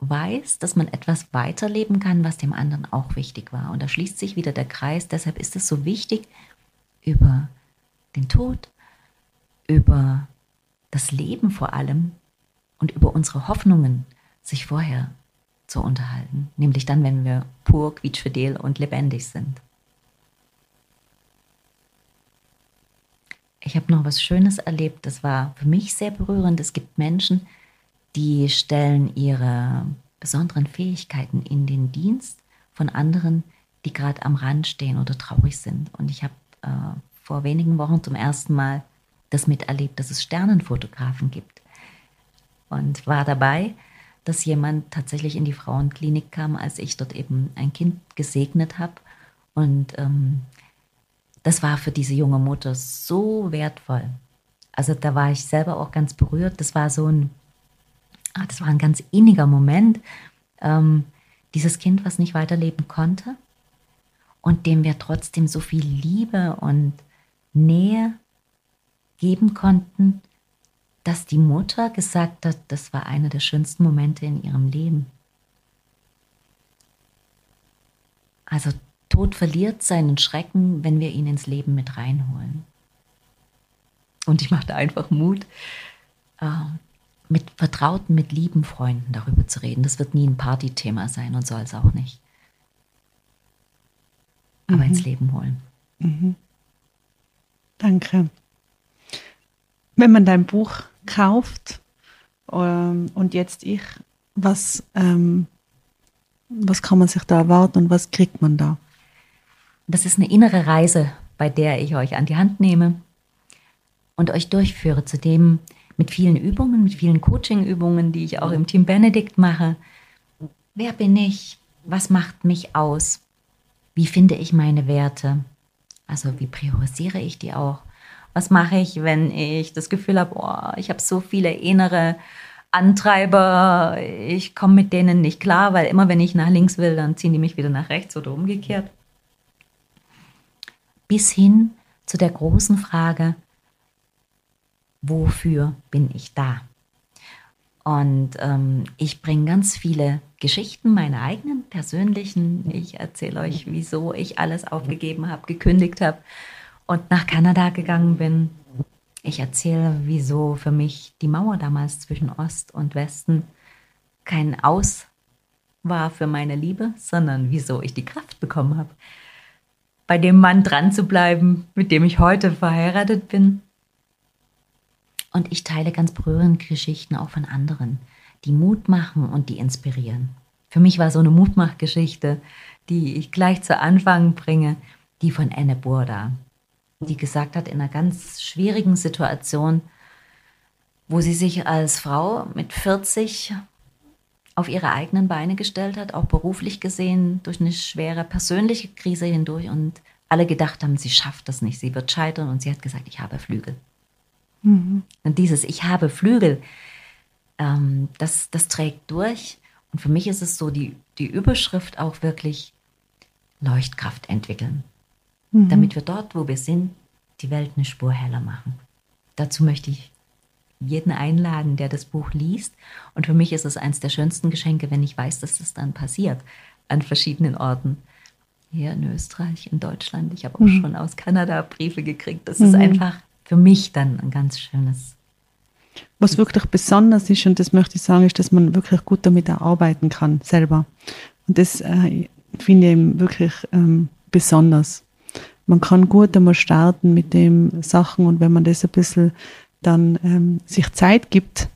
weiß, dass man etwas weiterleben kann, was dem anderen auch wichtig war. Und da schließt sich wieder der Kreis. Deshalb ist es so wichtig, über den Tod, über das Leben vor allem und über unsere Hoffnungen sich vorher zu unterhalten. Nämlich dann, wenn wir pur, quietschfidel und lebendig sind. Ich habe noch was Schönes erlebt, das war für mich sehr berührend. Es gibt Menschen, die stellen ihre besonderen Fähigkeiten in den Dienst von anderen, die gerade am Rand stehen oder traurig sind. Und ich habe äh, vor wenigen Wochen zum ersten Mal das miterlebt, dass es Sternenfotografen gibt. Und war dabei, dass jemand tatsächlich in die Frauenklinik kam, als ich dort eben ein Kind gesegnet habe. Und ähm, das war für diese junge Mutter so wertvoll. Also da war ich selber auch ganz berührt. Das war so ein ah, das war ein ganz inniger Moment. Ähm, dieses Kind, was nicht weiterleben konnte und dem wir trotzdem so viel Liebe und Nähe geben konnten, dass die Mutter gesagt hat, das war einer der schönsten Momente in ihrem Leben. Also Tod verliert seinen Schrecken, wenn wir ihn ins Leben mit reinholen. Und ich machte einfach Mut, ähm, mit vertrauten, mit lieben Freunden darüber zu reden. Das wird nie ein Partythema sein und soll es auch nicht. Aber mhm. ins Leben holen. Mhm. Danke. Wenn man dein Buch kauft ähm, und jetzt ich, was, ähm, was kann man sich da erwarten und was kriegt man da? Das ist eine innere Reise, bei der ich euch an die Hand nehme und euch durchführe zu dem, mit vielen Übungen, mit vielen Coaching-Übungen, die ich auch im Team Benedikt mache. Wer bin ich? Was macht mich aus? Wie finde ich meine Werte? Also wie priorisiere ich die auch? Was mache ich, wenn ich das Gefühl habe, oh, ich habe so viele innere Antreiber, ich komme mit denen nicht klar, weil immer wenn ich nach links will, dann ziehen die mich wieder nach rechts oder umgekehrt. Bis hin zu der großen Frage, wofür bin ich da? Und ähm, ich bringe ganz viele Geschichten, meine eigenen, persönlichen. Ich erzähle euch, wieso ich alles aufgegeben habe, gekündigt habe und nach Kanada gegangen bin. Ich erzähle, wieso für mich die Mauer damals zwischen Ost und Westen kein Aus war für meine Liebe, sondern wieso ich die Kraft bekommen habe, bei dem Mann dran zu bleiben, mit dem ich heute verheiratet bin und ich teile ganz berührende Geschichten auch von anderen, die Mut machen und die inspirieren. Für mich war so eine Mutmachgeschichte, die ich gleich zu Anfang bringe, die von Anne Burda, die gesagt hat, in einer ganz schwierigen Situation, wo sie sich als Frau mit 40 auf ihre eigenen Beine gestellt hat, auch beruflich gesehen, durch eine schwere persönliche Krise hindurch und alle gedacht haben, sie schafft das nicht, sie wird scheitern und sie hat gesagt, ich habe Flügel. Mhm. Und dieses Ich habe Flügel, ähm, das, das trägt durch. Und für mich ist es so die, die Überschrift auch wirklich Leuchtkraft entwickeln. Mhm. Damit wir dort, wo wir sind, die Welt eine Spur heller machen. Dazu möchte ich jeden einladen, der das Buch liest. Und für mich ist es eines der schönsten Geschenke, wenn ich weiß, dass das dann passiert an verschiedenen Orten. Hier in Österreich, in Deutschland. Ich habe auch mhm. schon aus Kanada Briefe gekriegt. Das mhm. ist einfach für mich dann ein ganz schönes. Was wirklich besonders ist, und das möchte ich sagen, ist, dass man wirklich gut damit arbeiten kann, selber. Und das äh, finde ich wirklich ähm, besonders. Man kann gut einmal starten mit den Sachen und wenn man das ein bisschen dann ähm, sich Zeit gibt,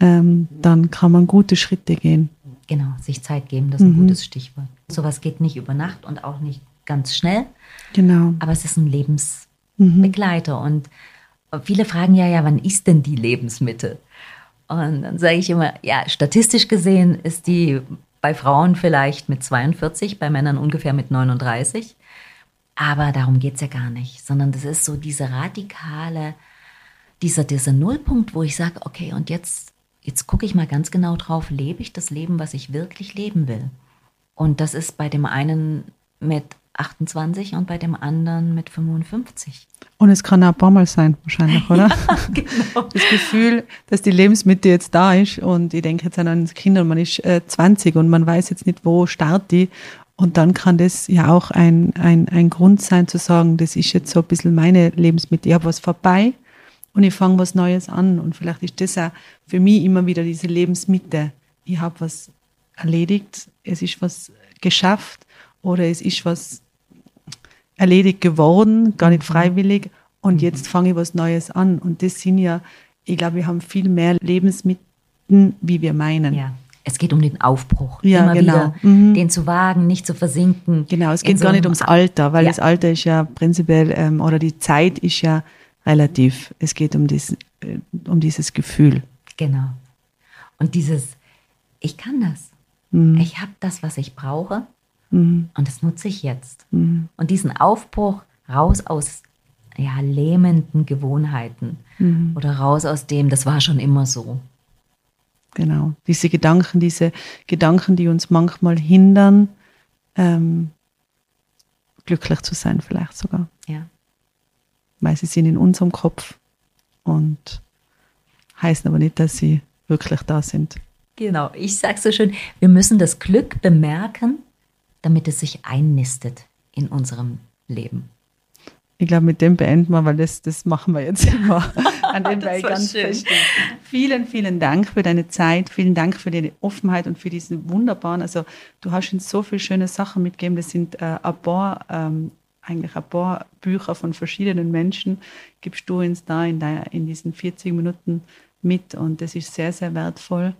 ähm, dann kann man gute Schritte gehen. Genau, sich Zeit geben, das ist ein mhm. gutes Stichwort. Sowas geht nicht über Nacht und auch nicht ganz schnell. Genau. Aber es ist ein Lebensbegleiter. Mhm. Und viele fragen ja, ja, wann ist denn die Lebensmitte? Und dann sage ich immer, ja, statistisch gesehen ist die bei Frauen vielleicht mit 42, bei Männern ungefähr mit 39. Aber darum geht es ja gar nicht, sondern das ist so diese radikale, dieser, dieser Nullpunkt, wo ich sage, okay, und jetzt, jetzt gucke ich mal ganz genau drauf, lebe ich das Leben, was ich wirklich leben will? Und das ist bei dem einen mit 28 und bei dem anderen mit 55. Und es kann auch ein paar Mal sein, wahrscheinlich, oder? ja, genau. Das Gefühl, dass die Lebensmitte jetzt da ist und ich denke jetzt an Kinder, man ist äh, 20 und man weiß jetzt nicht, wo startet die. Und dann kann das ja auch ein, ein, ein Grund sein zu sagen, das ist jetzt so ein bisschen meine Lebensmitte. Ich habe was vorbei und ich fange was Neues an. Und vielleicht ist das auch für mich immer wieder diese Lebensmitte. Ich habe was erledigt, es ist was geschafft oder es ist was erledigt geworden, gar nicht mhm. freiwillig. Und mhm. jetzt fange ich was Neues an. Und das sind ja, ich glaube, wir haben viel mehr Lebensmittel, wie wir meinen. Ja. Es geht um den Aufbruch. Ja, Immer genau. Wieder, mhm. Den zu wagen, nicht zu versinken. Genau, es geht so gar nicht ums Alter, weil ja. das Alter ist ja prinzipiell, ähm, oder die Zeit ist ja relativ. Es geht um, dies, äh, um dieses Gefühl. Genau. Und dieses, ich kann das. Mhm. Ich habe das, was ich brauche. Mhm. Und das nutze ich jetzt. Mhm. Und diesen Aufbruch raus aus ja, lähmenden Gewohnheiten mhm. oder raus aus dem, das war schon immer so. Genau, diese Gedanken, diese Gedanken, die uns manchmal hindern, ähm, glücklich zu sein, vielleicht sogar. Ja. Weil sie sind in unserem Kopf und heißen aber nicht, dass sie wirklich da sind. Genau, ich sage so schön, wir müssen das Glück bemerken, damit es sich einnistet in unserem Leben. Ich glaube, mit dem beenden wir, weil das, das machen wir jetzt immer. An den das ganz fest. Vielen, vielen Dank für deine Zeit. Vielen Dank für deine Offenheit und für diesen wunderbaren, also du hast uns so viele schöne Sachen mitgegeben. Das sind äh, ein paar, ähm, eigentlich ein paar Bücher von verschiedenen Menschen, gibst du uns da in, der, in diesen 40 Minuten mit und das ist sehr, sehr wertvoll.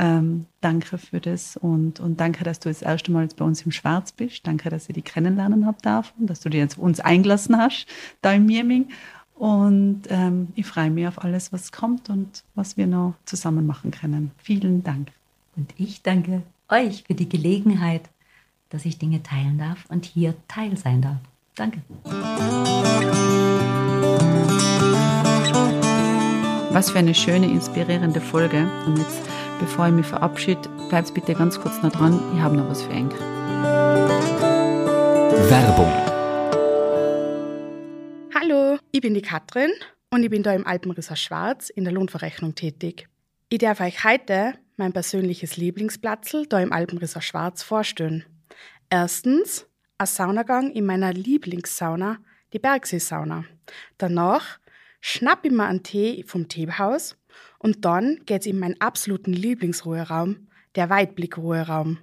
Ähm, danke für das und, und danke, dass du das erste Mal jetzt bei uns im Schwarz bist. Danke, dass ich dich kennenlernen habe dürfen, dass du dir jetzt uns eingelassen hast, da im Mieming. Und ähm, ich freue mich auf alles, was kommt und was wir noch zusammen machen können. Vielen Dank. Und ich danke euch für die Gelegenheit, dass ich Dinge teilen darf und hier Teil sein darf. Danke. Was für eine schöne, inspirierende Folge. Und jetzt Bevor ich mich verabschiede, bleibt bitte ganz kurz noch dran. Ich habe noch was für Enk. Werbung. Hallo, ich bin die Katrin und ich bin da im Alpenresort Schwarz in der Lohnverrechnung tätig. Ich darf euch heute mein persönliches Lieblingsplatzl da im Alpenresort Schwarz vorstellen. Erstens ein Saunagang in meiner Lieblingssauna, die Bergseesauna. Danach schnapp ich mir einen Tee vom Teehaus und dann geht's in meinen absoluten Lieblingsruheraum, der Weitblickruheraum.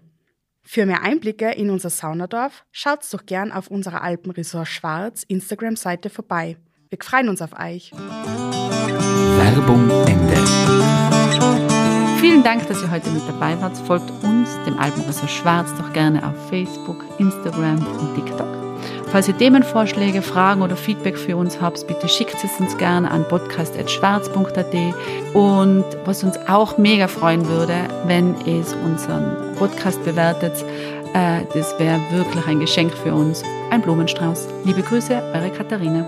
Für mehr Einblicke in unser Saunadorf schaut's doch gern auf unserer Alpenresort Schwarz Instagram-Seite vorbei. Wir freuen uns auf euch. Werbung Ende. Vielen Dank, dass ihr heute mit dabei wart. Folgt uns, dem Alpenresort Schwarz, doch gerne auf Facebook, Instagram und TikTok. Falls ihr Themenvorschläge, Fragen oder Feedback für uns habt, bitte schickt es uns gerne an podcast.schwarz.at. Und was uns auch mega freuen würde, wenn ihr unseren Podcast bewertet, äh, das wäre wirklich ein Geschenk für uns. Ein Blumenstrauß. Liebe Grüße, eure Katharina.